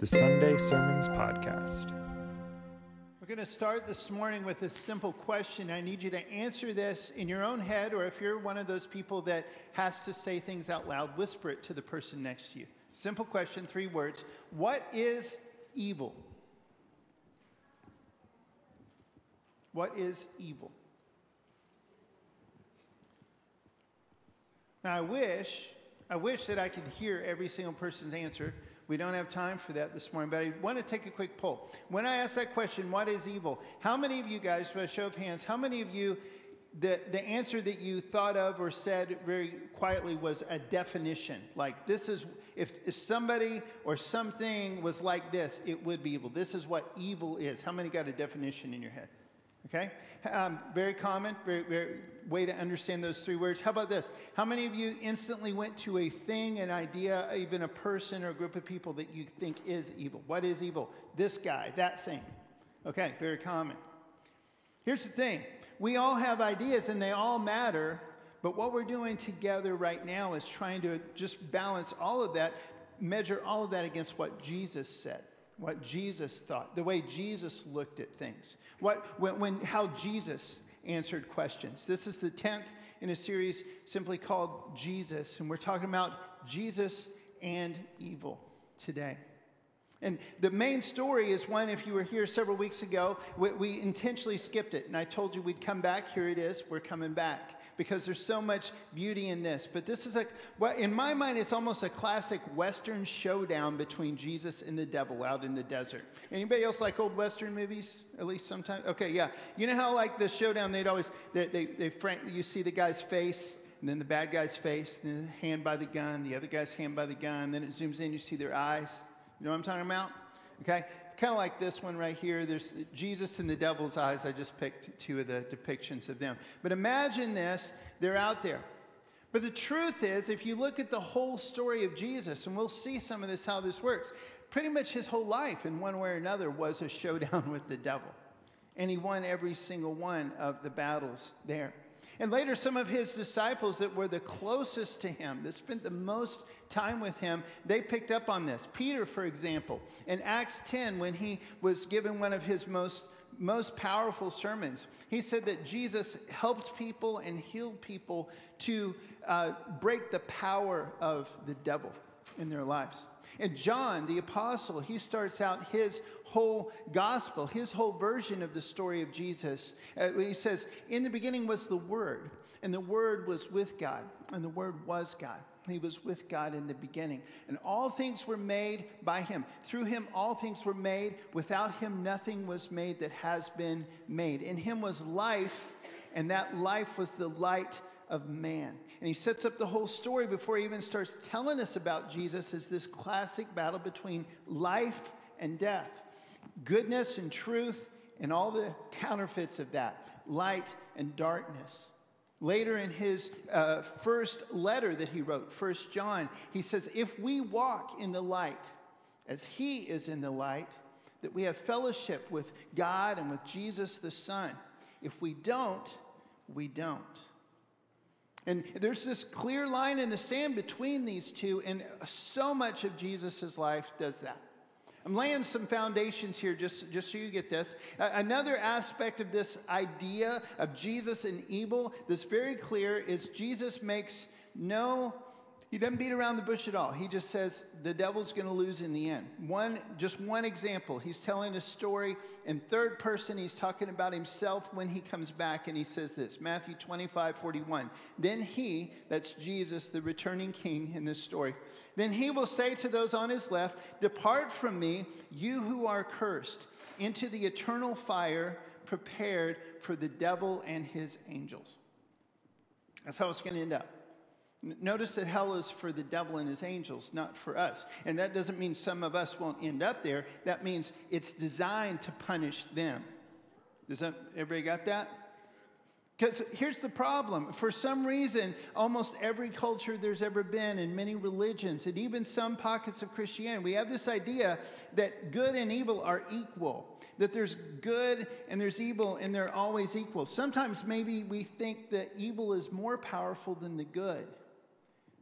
the Sunday Sermons Podcast. We're going to start this morning with a simple question. I need you to answer this in your own head, or if you're one of those people that has to say things out loud, whisper it to the person next to you. Simple question, three words. What is evil? What is evil? Now, I wish, I wish that I could hear every single person's answer. We don't have time for that this morning, but I want to take a quick poll. When I ask that question, what is evil? How many of you guys, by a show of hands, how many of you, the, the answer that you thought of or said very quietly was a definition? Like, this is, if, if somebody or something was like this, it would be evil. This is what evil is. How many got a definition in your head? Okay? Um, very common, very, very way to understand those three words. How about this? How many of you instantly went to a thing, an idea, even a person or a group of people that you think is evil? What is evil? This guy, that thing. Okay, very common. Here's the thing we all have ideas and they all matter, but what we're doing together right now is trying to just balance all of that, measure all of that against what Jesus said what Jesus thought, the way Jesus looked at things, what, when, when, how Jesus answered questions. This is the 10th in a series simply called Jesus, and we're talking about Jesus and evil today. And the main story is one, if you were here several weeks ago, we, we intentionally skipped it, and I told you we'd come back. Here it is, we're coming back because there's so much beauty in this. But this is a, well, in my mind, it's almost a classic Western showdown between Jesus and the devil out in the desert. Anybody else like old Western movies? At least sometimes? Okay, yeah. You know how, like, the showdown, they'd always, they, they, they you see the guy's face, and then the bad guy's face, then the hand by the gun, the other guy's hand by the gun, then it zooms in, you see their eyes. You know what I'm talking about? Okay? Kind of like this one right here. There's Jesus and the devil's eyes. I just picked two of the depictions of them. But imagine this they're out there. But the truth is, if you look at the whole story of Jesus, and we'll see some of this, how this works, pretty much his whole life, in one way or another, was a showdown with the devil. And he won every single one of the battles there. And later, some of his disciples that were the closest to him, that spent the most time with him, they picked up on this. Peter, for example, in Acts 10, when he was given one of his most most powerful sermons. He said that Jesus helped people and healed people to uh, break the power of the devil in their lives. And John, the apostle, he starts out his whole gospel, his whole version of the story of Jesus. Uh, he says, In the beginning was the Word, and the Word was with God, and the Word was God. He was with God in the beginning. And all things were made by him. Through him, all things were made. Without him, nothing was made that has been made. In him was life, and that life was the light of man. And he sets up the whole story before he even starts telling us about Jesus as this classic battle between life and death, goodness and truth, and all the counterfeits of that, light and darkness. Later in his uh, first letter that he wrote, First John, he says, If we walk in the light as he is in the light, that we have fellowship with God and with Jesus the Son. If we don't, we don't. And there's this clear line in the sand between these two, and so much of Jesus' life does that. I'm laying some foundations here just, just so you get this. Uh, another aspect of this idea of Jesus and evil that's very clear is Jesus makes no he doesn't beat around the bush at all. He just says the devil's going to lose in the end. One, just one example. He's telling a story in third person. He's talking about himself when he comes back, and he says this Matthew 25, 41. Then he, that's Jesus, the returning king in this story, then he will say to those on his left, Depart from me, you who are cursed, into the eternal fire prepared for the devil and his angels. That's how it's going to end up. Notice that hell is for the devil and his angels, not for us. And that doesn't mean some of us won't end up there. That means it's designed to punish them. Does that, everybody got that? Because here's the problem. For some reason, almost every culture there's ever been, in many religions, and even some pockets of Christianity, we have this idea that good and evil are equal. That there's good and there's evil, and they're always equal. Sometimes maybe we think that evil is more powerful than the good.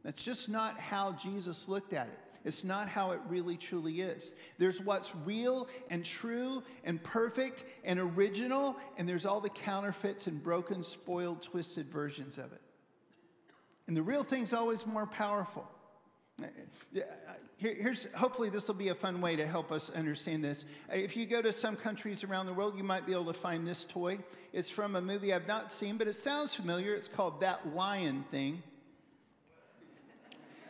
That's just not how Jesus looked at it. It's not how it really truly is. There's what's real and true and perfect and original, and there's all the counterfeits and broken, spoiled, twisted versions of it. And the real thing's always more powerful. Uh, uh, here's hopefully this will be a fun way to help us understand this. Uh, if you go to some countries around the world, you might be able to find this toy. It's from a movie I've not seen, but it sounds familiar. It's called That Lion Thing.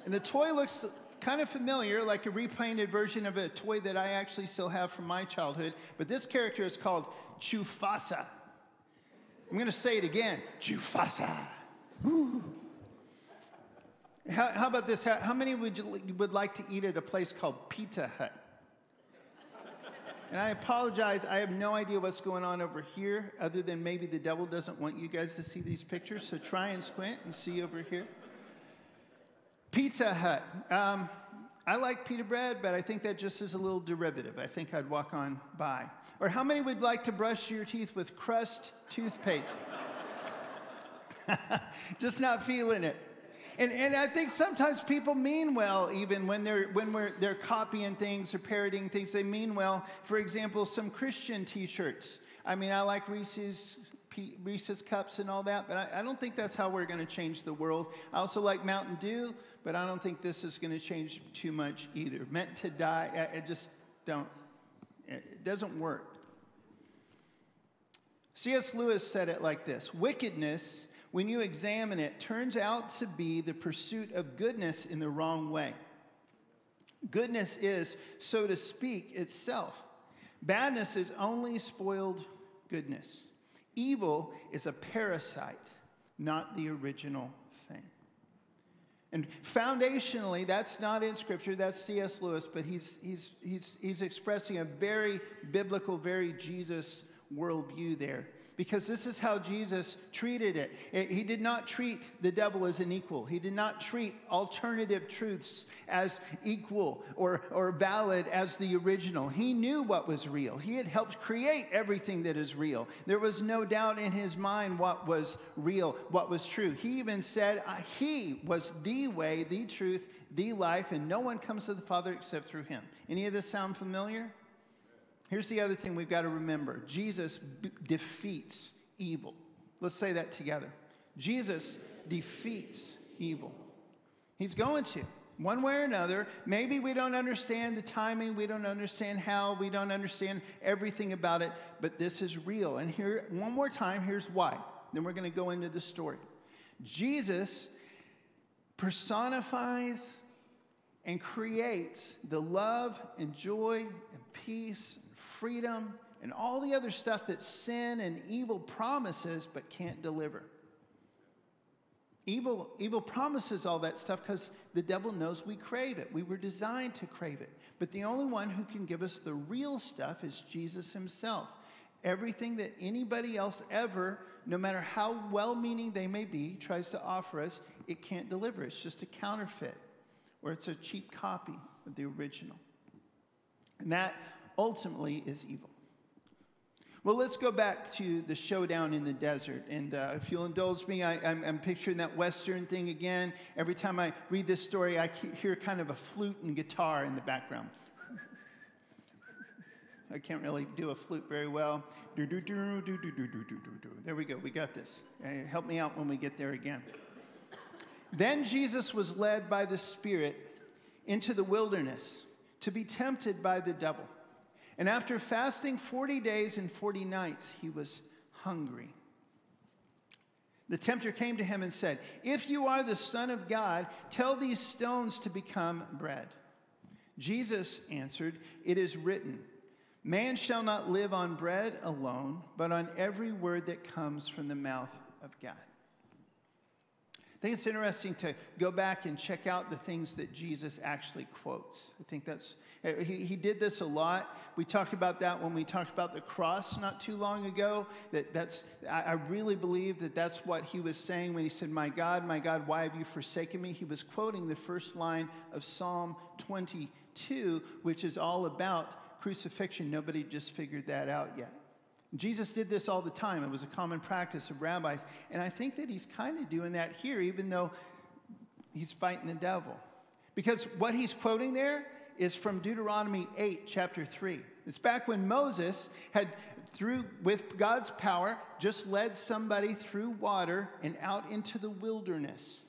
And the toy looks kind of familiar, like a repainted version of a toy that I actually still have from my childhood. But this character is called Chufasa. I'm going to say it again Chufasa. How, how, about this? How, how many would, you, would like to eat at a place called Pizza Hut? And I apologize, I have no idea what's going on over here, other than maybe the devil doesn't want you guys to see these pictures. So try and squint and see over here. Pizza Hut. Um, I like pita bread, but I think that just is a little derivative. I think I'd walk on by. Or how many would like to brush your teeth with crust toothpaste? just not feeling it. And, and I think sometimes people mean well, even when they're, when we're, they're copying things or parroting things, they mean well. For example, some Christian t shirts. I mean, I like Reese's, Reese's cups and all that, but I, I don't think that's how we're going to change the world. I also like Mountain Dew, but I don't think this is going to change too much either. Meant to die, I, I just don't, it doesn't work. C.S. Lewis said it like this Wickedness when you examine it, turns out to be the pursuit of goodness in the wrong way. Goodness is, so to speak, itself. Badness is only spoiled goodness. Evil is a parasite, not the original. And foundationally, that's not in Scripture, that's C.S. Lewis, but he's, he's, he's, he's expressing a very biblical, very Jesus worldview there because this is how Jesus treated it. He did not treat the devil as an equal, he did not treat alternative truths as equal or, or valid as the original. He knew what was real, he had helped create everything that is real. There was no doubt in his mind what was real, what was true. He even said he was the way, the truth, the life, and no one comes to the Father except through him. Any of this sound familiar? Here's the other thing we've got to remember Jesus b- defeats evil. Let's say that together. Jesus defeats evil. He's going to, one way or another. Maybe we don't understand the timing, we don't understand how, we don't understand everything about it, but this is real. And here, one more time, here's why. Then we're going to go into the story. Jesus personifies and creates the love and joy and peace freedom, and all the other stuff that sin and evil promises but can't deliver. Evil, evil promises all that stuff because the devil knows we crave it. We were designed to crave it. But the only one who can give us the real stuff is Jesus himself. Everything that anybody else ever, no matter how well meaning they may be, tries to offer us, it can't deliver. It's just a counterfeit or it's a cheap copy of the original. And that ultimately is evil. Well, let's go back to the showdown in the desert. And uh, if you'll indulge me, I, am picturing that Western thing again. Every time I read this story, I hear kind of a flute and guitar in the background. I can't really do a flute very well. There we go, we got this. Help me out when we get there again. Then Jesus was led by the Spirit into the wilderness to be tempted by the devil. And after fasting 40 days and 40 nights, he was hungry. The tempter came to him and said, If you are the Son of God, tell these stones to become bread. Jesus answered, It is written, Man shall not live on bread alone, but on every word that comes from the mouth of God. I think it's interesting to go back and check out the things that Jesus actually quotes. I think that's he, he did this a lot. We talked about that when we talked about the cross not too long ago. That that's I, really believe that that's what he was saying when he said, "My God, my God, why have you forsaken me?" He was quoting the first line of Psalm 22, which is all about crucifixion. Nobody just figured that out yet. Jesus did this all the time. It was a common practice of rabbis. And I think that he's kind of doing that here, even though he's fighting the devil. Because what he's quoting there is from Deuteronomy 8, chapter 3. It's back when Moses had, through with God's power, just led somebody through water and out into the wilderness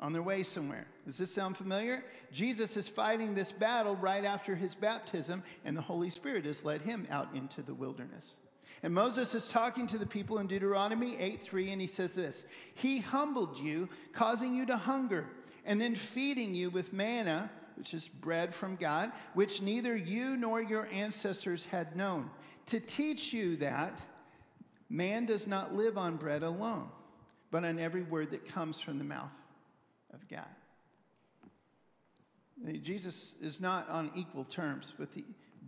on their way somewhere. Does this sound familiar? Jesus is fighting this battle right after his baptism, and the Holy Spirit has led him out into the wilderness. And Moses is talking to the people in Deuteronomy 8 3, and he says this He humbled you, causing you to hunger, and then feeding you with manna, which is bread from God, which neither you nor your ancestors had known, to teach you that man does not live on bread alone, but on every word that comes from the mouth of God. Jesus is not on equal terms with the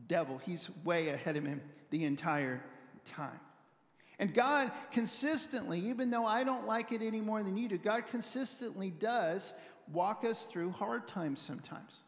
devil. He's way ahead of him the entire time. And God consistently, even though I don't like it any more than you do, God consistently does walk us through hard times sometimes.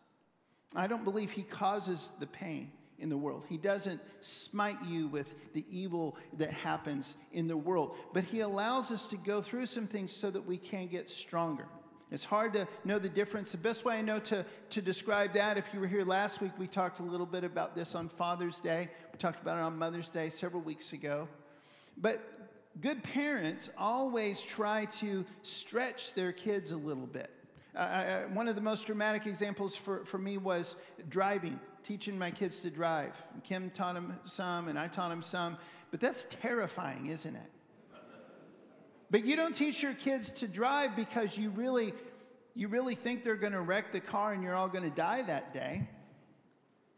I don't believe He causes the pain in the world. He doesn't smite you with the evil that happens in the world, but He allows us to go through some things so that we can get stronger. It's hard to know the difference. The best way I know to, to describe that, if you were here last week, we talked a little bit about this on Father's Day. We talked about it on Mother's Day several weeks ago. But good parents always try to stretch their kids a little bit. Uh, one of the most dramatic examples for, for me was driving, teaching my kids to drive. Kim taught them some, and I taught them some. But that's terrifying, isn't it? But you don't teach your kids to drive because you really, you really think they're going to wreck the car and you're all going to die that day.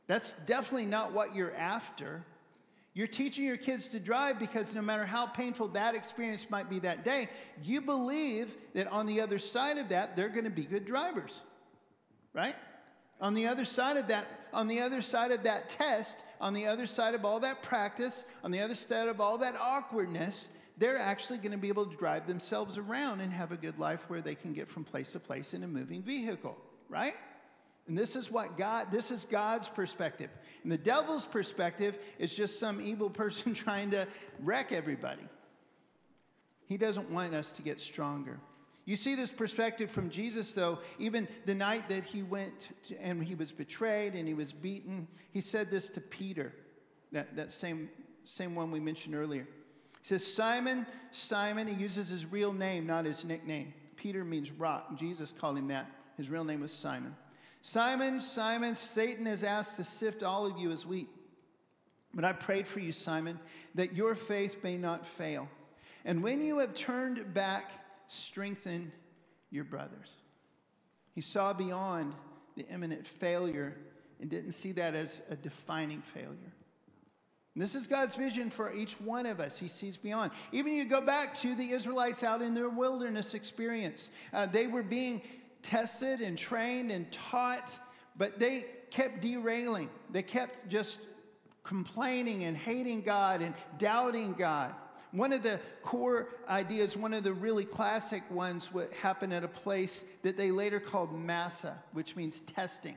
That's definitely not what you're after. You're teaching your kids to drive because no matter how painful that experience might be that day, you believe that on the other side of that, they're going to be good drivers. Right? On the other side of that, on the other side of that test, on the other side of all that practice, on the other side of all that awkwardness, they're actually going to be able to drive themselves around and have a good life where they can get from place to place in a moving vehicle, right? And this is what God, this is God's perspective. And the devil's perspective is just some evil person trying to wreck everybody. He doesn't want us to get stronger. You see this perspective from Jesus, though, even the night that he went to, and he was betrayed and he was beaten, he said this to Peter, that, that same, same one we mentioned earlier. He says, Simon, Simon, he uses his real name, not his nickname. Peter means rock. Jesus called him that. His real name was Simon. Simon, Simon, Satan has asked to sift all of you as wheat. But I prayed for you, Simon, that your faith may not fail. And when you have turned back, strengthen your brothers. He saw beyond the imminent failure and didn't see that as a defining failure. And this is God's vision for each one of us. He sees beyond. Even you go back to the Israelites out in their wilderness experience, uh, they were being tested and trained and taught, but they kept derailing. They kept just complaining and hating God and doubting God. One of the core ideas, one of the really classic ones, what happened at a place that they later called Massah, which means testing.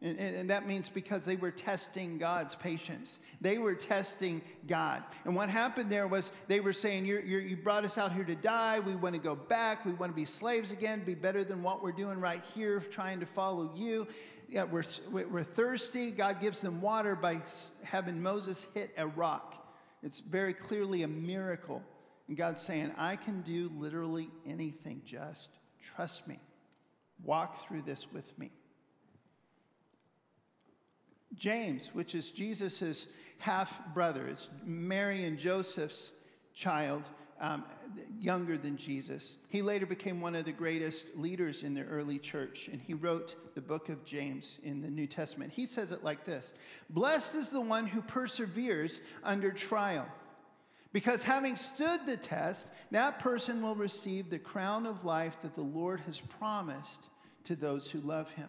And, and, and, that means because they were testing God's patience. They were testing God. And what happened there was they were saying, you're, you're, You brought us out here to die. We want to go back. We want to be slaves again, be better than what we're doing right here, trying to follow you. Yeah, we're, we're thirsty. God gives them water by having Moses hit a rock. It's very clearly a miracle. And God's saying, I can do literally anything, just trust me. Walk through this with me. James, which is Jesus' half brother, is Mary and Joseph's child, um, younger than Jesus. He later became one of the greatest leaders in the early church, and he wrote the book of James in the New Testament. He says it like this Blessed is the one who perseveres under trial. Because having stood the test, that person will receive the crown of life that the Lord has promised to those who love him.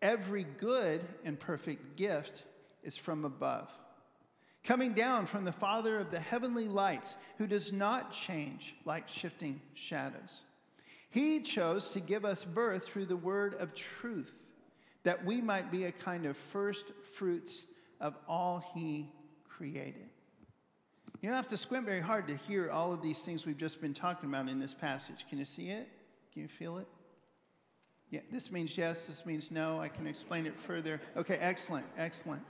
Every good and perfect gift is from above, coming down from the Father of the heavenly lights, who does not change like shifting shadows. He chose to give us birth through the word of truth, that we might be a kind of first fruits of all He created. You don't have to squint very hard to hear all of these things we've just been talking about in this passage. Can you see it? Can you feel it? Yeah, this means yes, this means no. I can explain it further. Okay, excellent, excellent.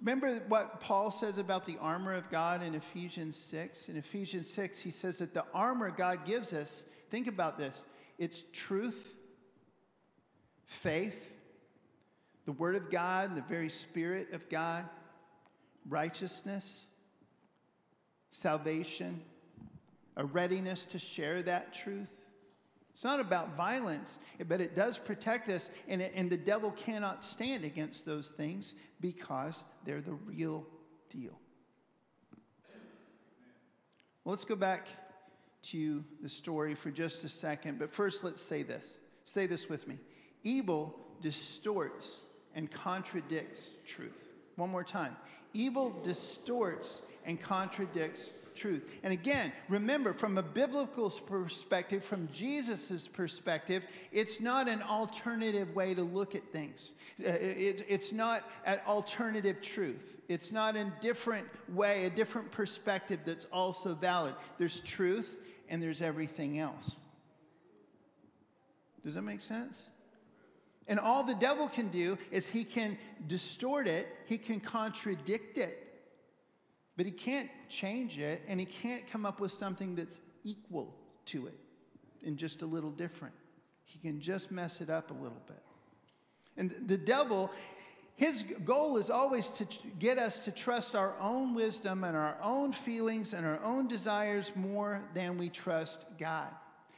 Remember what Paul says about the armor of God in Ephesians 6? In Ephesians 6, he says that the armor God gives us, think about this it's truth, faith, the Word of God, the very Spirit of God, righteousness, salvation, a readiness to share that truth. It's not about violence, but it does protect us, and, it, and the devil cannot stand against those things because they're the real deal. Well, let's go back to the story for just a second, but first let's say this. Say this with me. Evil distorts and contradicts truth. One more time. Evil distorts and contradicts truth. And again, remember, from a biblical perspective, from Jesus' perspective, it's not an alternative way to look at things. Uh, it, it's not an alternative truth. It's not a different way, a different perspective that's also valid. There's truth and there's everything else. Does that make sense? And all the devil can do is he can distort it, he can contradict it, but he can't change it, and he can't come up with something that's equal to it and just a little different. He can just mess it up a little bit. And the devil, his goal is always to get us to trust our own wisdom and our own feelings and our own desires more than we trust God.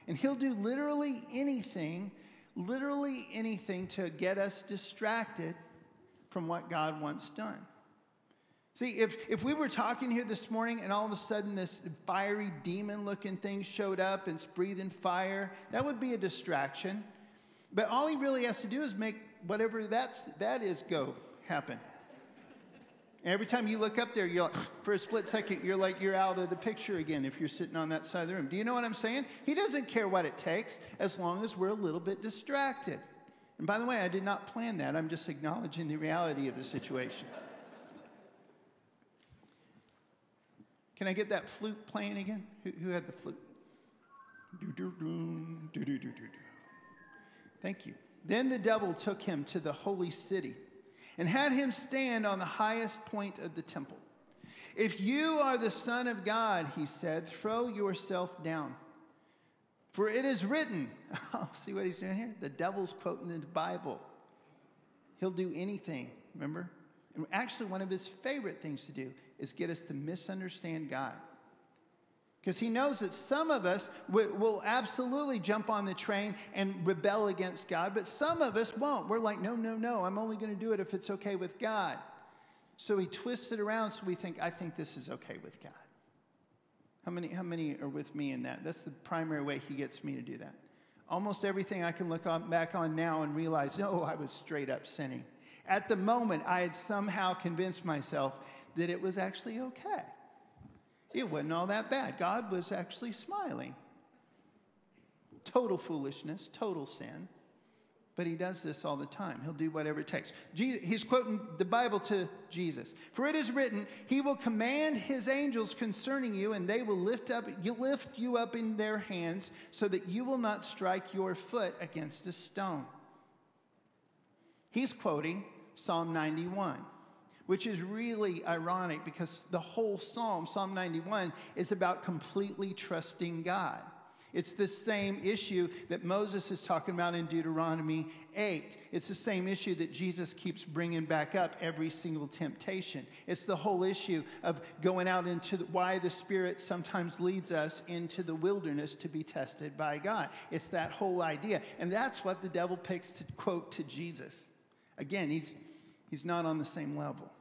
And he'll do literally anything literally anything to get us distracted from what God wants done. See, if, if we were talking here this morning and all of a sudden this fiery demon looking thing showed up and it's breathing fire, that would be a distraction. But all he really has to do is make whatever that's, that is go happen. Every time you look up there, you're like, for a split second, you're like you're out of the picture again if you're sitting on that side of the room. Do you know what I'm saying? He doesn't care what it takes as long as we're a little bit distracted. And by the way, I did not plan that. I'm just acknowledging the reality of the situation. Can I get that flute playing again? Who, who had the flute? Thank you. Then the devil took him to the holy city and had him stand on the highest point of the temple. If you are the Son of God, he said, throw yourself down. For it is written, see what he's doing here? The devil's quoting the Bible. He'll do anything, remember? Actually, one of his favorite things to do is get us to misunderstand God. Because he knows that some of us will absolutely jump on the train and rebel against God, but some of us won't. We're like, no, no, no, I'm only going to do it if it's okay with God. So he twists it around so we think, I think this is okay with God. How many, how many are with me in that? That's the primary way he gets me to do that. Almost everything I can look on, back on now and realize, no, I was straight up sinning. At the moment, I had somehow convinced myself that it was actually okay it wasn't all that bad. God was actually smiling. Total foolishness, total sin. But he does this all the time. He'll do whatever it takes. he's quoting the Bible to Jesus. For it is written, He will command His angels concerning you, and they will lift up, lift you up in their hands, so that you will not strike your foot against a stone. He's quoting Psalm 91 which is really ironic because the whole psalm, Psalm 91, is about completely trusting God. It's the same issue that Moses is talking about in Deuteronomy 8. It's the same issue that Jesus keeps bringing back up every single temptation. It's the whole issue of going out into the, why the Spirit sometimes leads us into the wilderness to be tested by God. It's that whole idea. And that's what the devil picks to quote to Jesus. Again, he's He's not on the same level.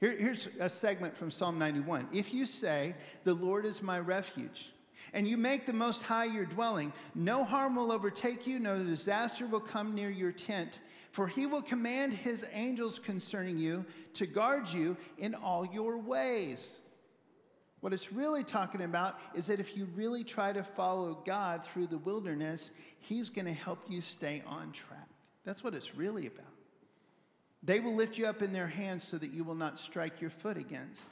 Here, here's a segment from Psalm 91. If you say, The Lord is my refuge, and you make the Most High your dwelling, no harm will overtake you, no disaster will come near your tent. For he will command his angels concerning you to guard you in all your ways. What it's really talking about is that if you really try to follow God through the wilderness, he's going to help you stay on track. That's what it's really about. They will lift you up in their hands so that you will not strike your foot against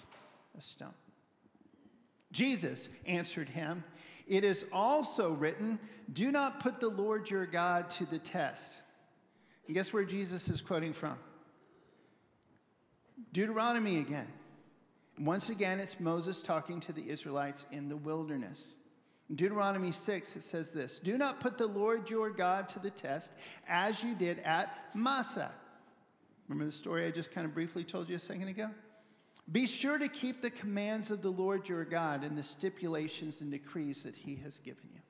a stone. Jesus answered him, It is also written, Do not put the Lord your God to the test. And guess where Jesus is quoting from? Deuteronomy again. Once again, it's Moses talking to the Israelites in the wilderness. In Deuteronomy 6, it says this Do not put the Lord your God to the test as you did at Massah. Remember the story I just kind of briefly told you a second ago? Be sure to keep the commands of the Lord your God and the stipulations and decrees that he has given you.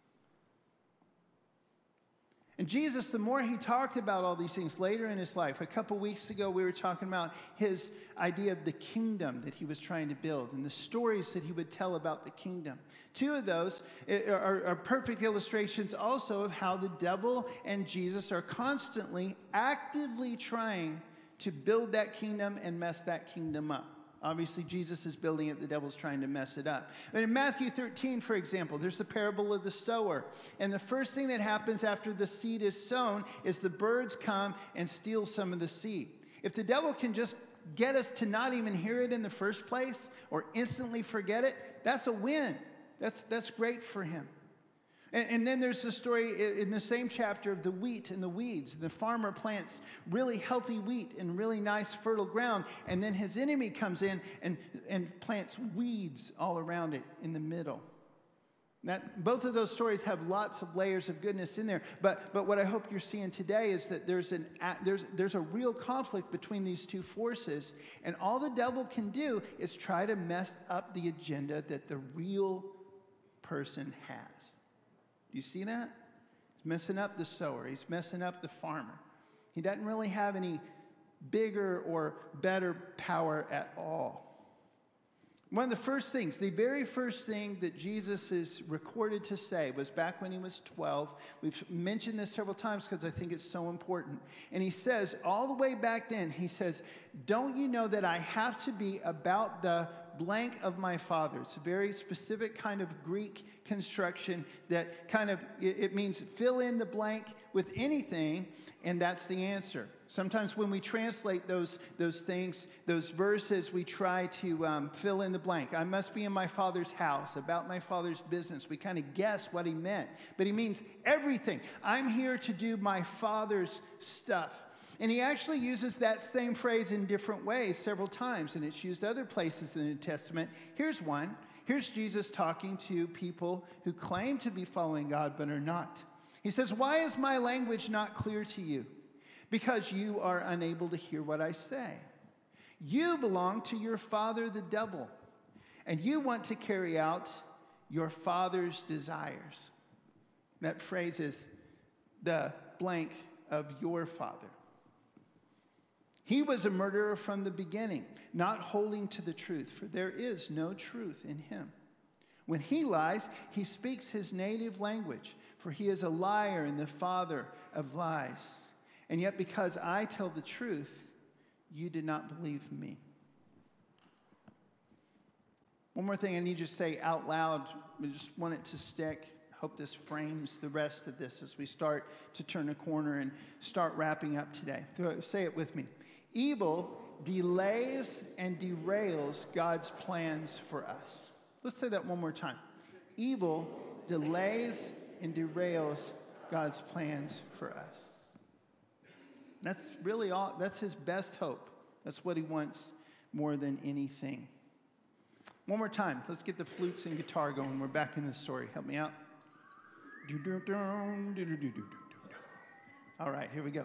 And Jesus, the more he talked about all these things later in his life, a couple weeks ago we were talking about his idea of the kingdom that he was trying to build and the stories that he would tell about the kingdom. Two of those are, are perfect illustrations also of how the devil and Jesus are constantly, actively trying to build that kingdom and mess that kingdom up. Obviously, Jesus is building it, the devil's trying to mess it up. But in Matthew 13, for example, there's the parable of the sower. And the first thing that happens after the seed is sown is the birds come and steal some of the seed. If the devil can just get us to not even hear it in the first place or instantly forget it, that's a win. That's, that's great for him. And, and, then there's the story in the same chapter of the wheat and the weeds. The farmer plants really healthy wheat in really nice, fertile ground, and then his enemy comes in and, and plants weeds all around it in the middle. That, both of those stories have lots of layers of goodness in there. But, but what I hope you're seeing today is that there's, an, there's, there's a real conflict between these two forces. And all the devil can do is try to mess up the agenda that the real person has. You see that? He's messing up the sower, he's messing up the farmer. He doesn't really have any bigger or better power at all. One of the first things, the very first thing that Jesus is recorded to say was back when he was 12. We've mentioned this several times because I think it's so important. And he says, all the way back then, he says, Don't you know that I have to be about the blank of my father. It's a very specific kind of Greek construction that kind of, it means fill in the blank with anything, and that's the answer. Sometimes when we translate those, those things, those verses, we try to um, fill in the blank. I must be in my father's house, about my father's business. We kind of guess what he meant, but he means everything. I'm here to do my father's stuff. And he actually uses that same phrase in different ways several times, and it's used other places in the New Testament. Here's one. Here's Jesus talking to people who claim to be following God but are not. He says, Why is my language not clear to you? Because you are unable to hear what I say. You belong to your father, the devil, and you want to carry out your father's desires. That phrase is the blank of your father. He was a murderer from the beginning, not holding to the truth, for there is no truth in him. When he lies, he speaks his native language, for he is a liar and the father of lies. And yet, because I tell the truth, you did not believe me. One more thing I need you to say out loud. I just want it to stick. Hope this frames the rest of this as we start to turn a corner and start wrapping up today. Say it with me. Evil delays and derails God's plans for us. Let's say that one more time. Evil delays and derails God's plans for us. That's really all, that's his best hope. That's what he wants more than anything. One more time. Let's get the flutes and guitar going. We're back in the story. Help me out. All right, here we go.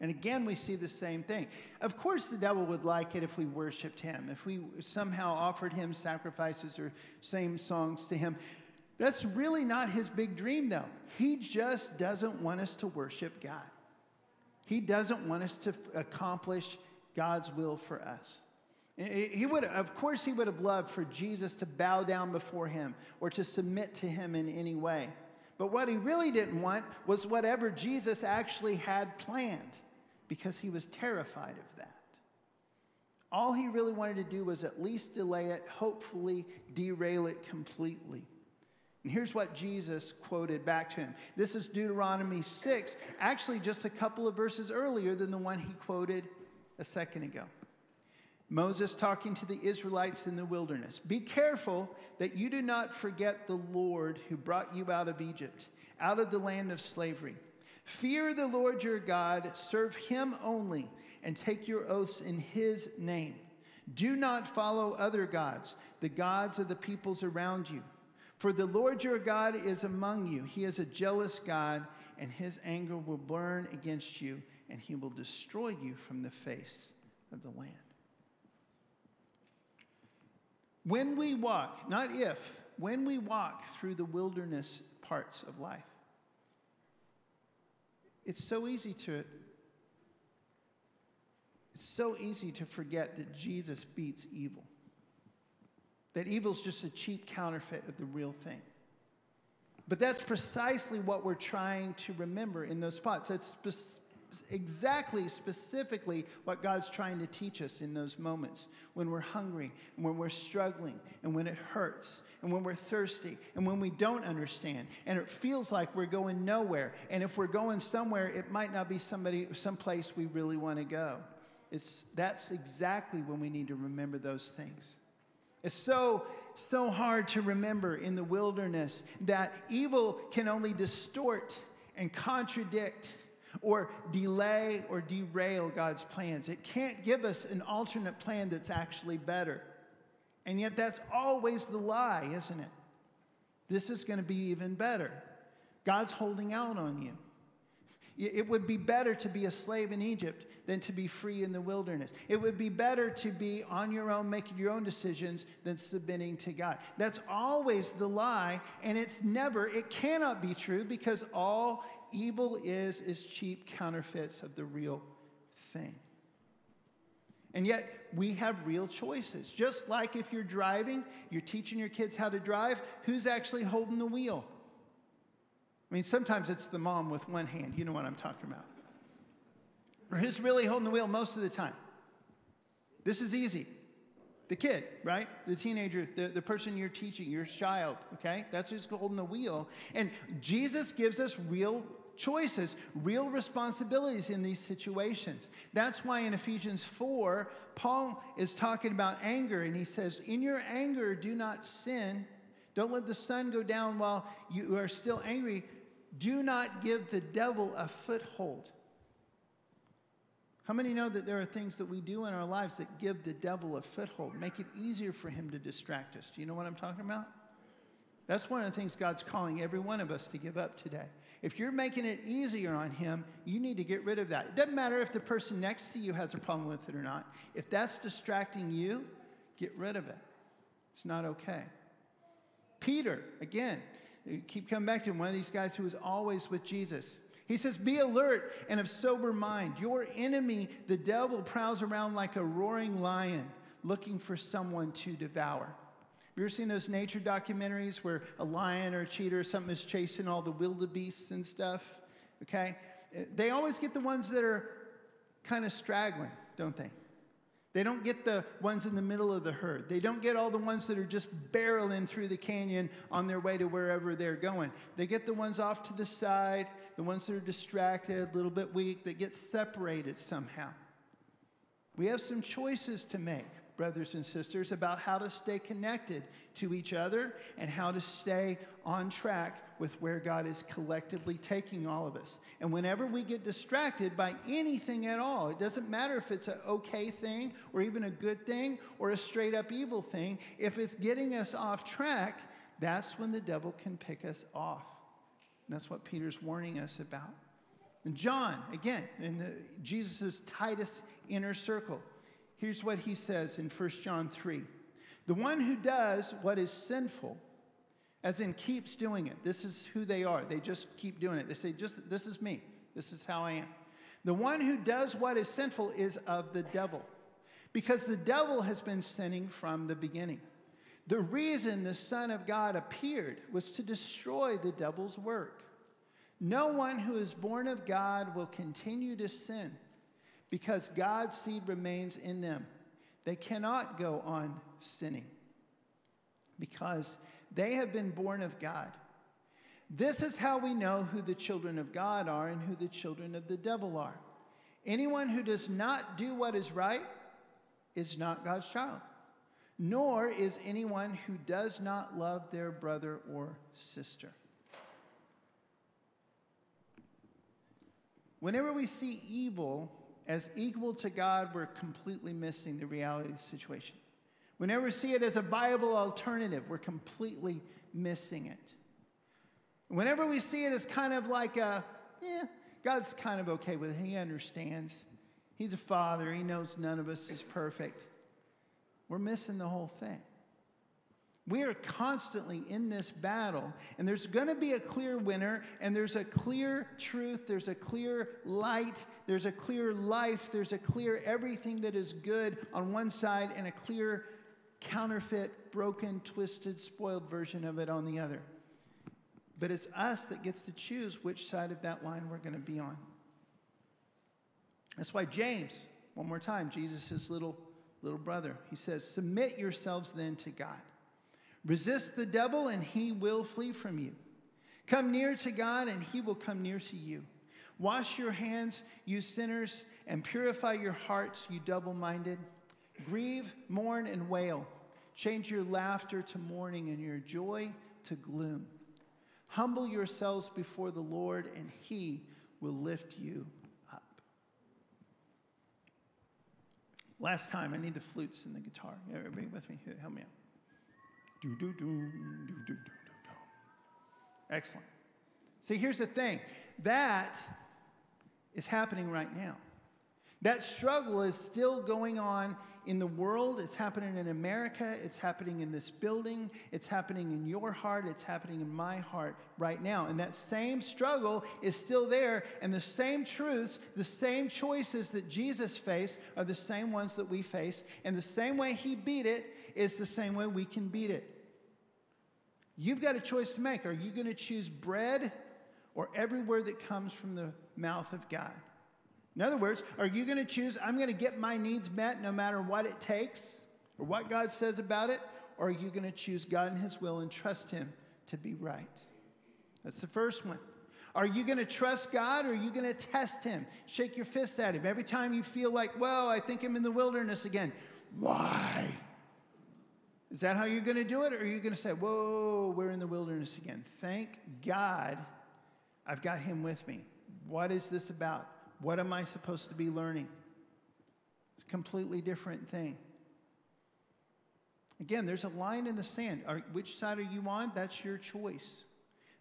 And again, we see the same thing. Of course, the devil would like it if we worshiped him, if we somehow offered him sacrifices or sang songs to him. That's really not his big dream, though. He just doesn't want us to worship God. He doesn't want us to accomplish God's will for us. He would, of course, he would have loved for Jesus to bow down before him or to submit to him in any way. But what he really didn't want was whatever Jesus actually had planned because he was terrified of that. All he really wanted to do was at least delay it, hopefully derail it completely. And here's what Jesus quoted back to him. This is Deuteronomy 6, actually just a couple of verses earlier than the one he quoted a second ago. Moses talking to the Israelites in the wilderness Be careful that you do not forget the Lord who brought you out of Egypt, out of the land of slavery. Fear the Lord your God, serve him only, and take your oaths in his name. Do not follow other gods, the gods of the peoples around you. For the Lord your God is among you. He is a jealous God, and his anger will burn against you, and he will destroy you from the face of the land. When we walk, not if, when we walk through the wilderness parts of life, it's so easy to it's so easy to forget that Jesus beats evil. That evil's just a cheap counterfeit of the real thing. But that's precisely what we're trying to remember in those spots. That's exactly, specifically what God's trying to teach us in those moments when we're hungry, and when we're struggling, and when it hurts, and when we're thirsty, and when we don't understand, and it feels like we're going nowhere. And if we're going somewhere, it might not be somebody, someplace we really want to go. It's, that's exactly when we need to remember those things. It's so, so hard to remember in the wilderness that evil can only distort and contradict or delay or derail God's plans. It can't give us an alternate plan that's actually better. And yet, that's always the lie, isn't it? This is going to be even better. God's holding out on you. It would be better to be a slave in Egypt than to be free in the wilderness. It would be better to be on your own, making your own decisions, than submitting to God. That's always the lie, and it's never, it cannot be true because all evil is is cheap counterfeits of the real thing. And yet, we have real choices. Just like if you're driving, you're teaching your kids how to drive, who's actually holding the wheel? I mean, sometimes it's the mom with one hand. You know what I'm talking about. Or who's really holding the wheel most of the time? This is easy. The kid, right? The teenager, the, the person you're teaching, your child, okay? That's who's holding the wheel. And Jesus gives us real choices, real responsibilities in these situations. That's why in Ephesians 4, Paul is talking about anger, and he says, In your anger, do not sin. Don't let the sun go down while you are still angry. Do not give the devil a foothold. How many know that there are things that we do in our lives that give the devil a foothold, make it easier for him to distract us? Do you know what I'm talking about? That's one of the things God's calling every one of us to give up today. If you're making it easier on him, you need to get rid of that. It doesn't matter if the person next to you has a problem with it or not. If that's distracting you, get rid of it. It's not okay. Peter, again, keep coming back to him, one of these guys who was always with Jesus. He says, Be alert and of sober mind. Your enemy, the devil, prowls around like a roaring lion looking for someone to devour. Have you ever seen those nature documentaries where a lion or a cheetah or something is chasing all the wildebeests and stuff? Okay? Uh, they always get the ones that are kind of straggling, don't they? They don't get the ones in the middle of the herd. They don't get all the ones that are just barreling through the canyon on their way to wherever they're going. They get the ones off to the side, the ones that are distracted, a little bit weak, that get separated somehow. We have some choices to make brothers and sisters, about how to stay connected to each other and how to stay on track with where God is collectively taking all of us. And whenever we get distracted by anything at all, it doesn't matter if it's an okay thing or even a good thing or a straight up evil thing, if it's getting us off track, that's when the devil can pick us off. And that's what Peter's warning us about. And John, again, in Jesus' tightest inner circle, here's what he says in 1 John 3 The one who does what is sinful, as in keeps doing it, this is who they are. They just keep doing it. They say, just this is me, this is how I am. The one who does what is sinful is of the devil, because the devil has been sinning from the beginning. The reason the Son of God appeared was to destroy the devil's work. No one who is born of God will continue to sin because God's seed remains in them. They cannot go on sinning because they have been born of God. This is how we know who the children of God are and who the children of the devil are. Anyone who does not do what is right is not God's child, nor is anyone who does not love their brother or sister. Whenever we see evil as equal to God, we're completely missing the reality of the situation. Whenever we see it as a viable alternative, we're completely missing it. Whenever we see it as kind of like a, yeah, God's kind of okay with it. He understands. He's a father. He knows none of us is perfect. We're missing the whole thing. We are constantly in this battle, and there's going to be a clear winner, and there's a clear truth, there's a clear light, there's a clear life, there's a clear everything that is good on one side, and a clear counterfeit, broken, twisted, spoiled version of it on the other. But it's us that gets to choose which side of that line we're going to be on. That's why James, one more time, Jesus' little, little brother, he says, Submit yourselves then to God. Resist the devil, and he will flee from you. Come near to God, and he will come near to you. Wash your hands, you sinners, and purify your hearts, you double minded. Grieve, mourn, and wail. Change your laughter to mourning and your joy to gloom. Humble yourselves before the Lord, and he will lift you up. Last time, I need the flutes and the guitar. Everybody with me? Help me out. Do, do, do, do, do, do, do. Excellent. See, here's the thing that is happening right now. That struggle is still going on in the world. It's happening in America. It's happening in this building. It's happening in your heart. It's happening in my heart right now. And that same struggle is still there. And the same truths, the same choices that Jesus faced are the same ones that we face. And the same way he beat it is the same way we can beat it. You've got a choice to make. Are you going to choose bread or every word that comes from the mouth of God? In other words, are you going to choose, I'm going to get my needs met no matter what it takes or what God says about it? Or are you going to choose God and His will and trust Him to be right? That's the first one. Are you going to trust God or are you going to test Him? Shake your fist at Him. Every time you feel like, well, I think I'm in the wilderness again. Why? Is that how you're going to do it? Or are you going to say, whoa, we're in the wilderness again? Thank God I've got him with me. What is this about? What am I supposed to be learning? It's a completely different thing. Again, there's a line in the sand. Are, which side are you on? That's your choice.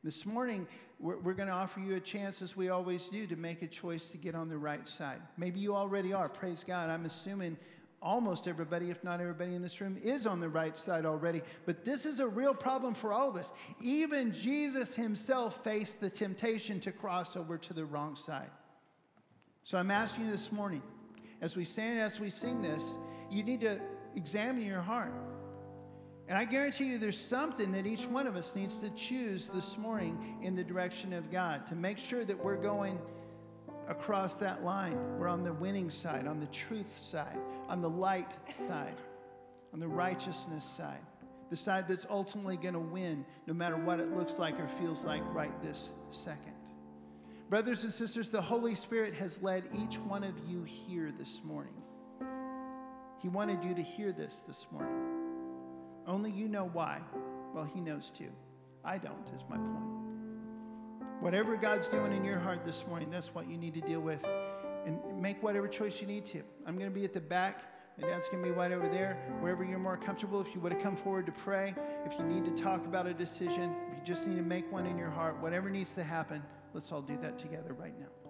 This morning, we're, we're going to offer you a chance, as we always do, to make a choice to get on the right side. Maybe you already are. Praise God. I'm assuming almost everybody, if not everybody in this room, is on the right side already. But this is a real problem for all of us. Even Jesus himself faced the temptation to cross over to the wrong side. So I'm asking you this morning, as we stand, as we sing this, you need to examine your heart. And I guarantee you there's something that each one of us needs to choose this morning in the direction of God to make sure that we're going across that line. We're on the winning side, on the truth side, on the light side, on the righteousness side, the side that's ultimately going to win no matter what it looks like or feels like right this second. Brothers and sisters, the Holy Spirit has led each one of you here this morning. He wanted you to hear this this morning. Only you know why. Well, He knows too. I don't, is my point. Whatever God's doing in your heart this morning, that's what you need to deal with. And make whatever choice you need to. I'm going to be at the back. My dad's going to be right over there. Wherever you're more comfortable, if you would have come forward to pray, if you need to talk about a decision, if you just need to make one in your heart, whatever needs to happen, let's all do that together right now.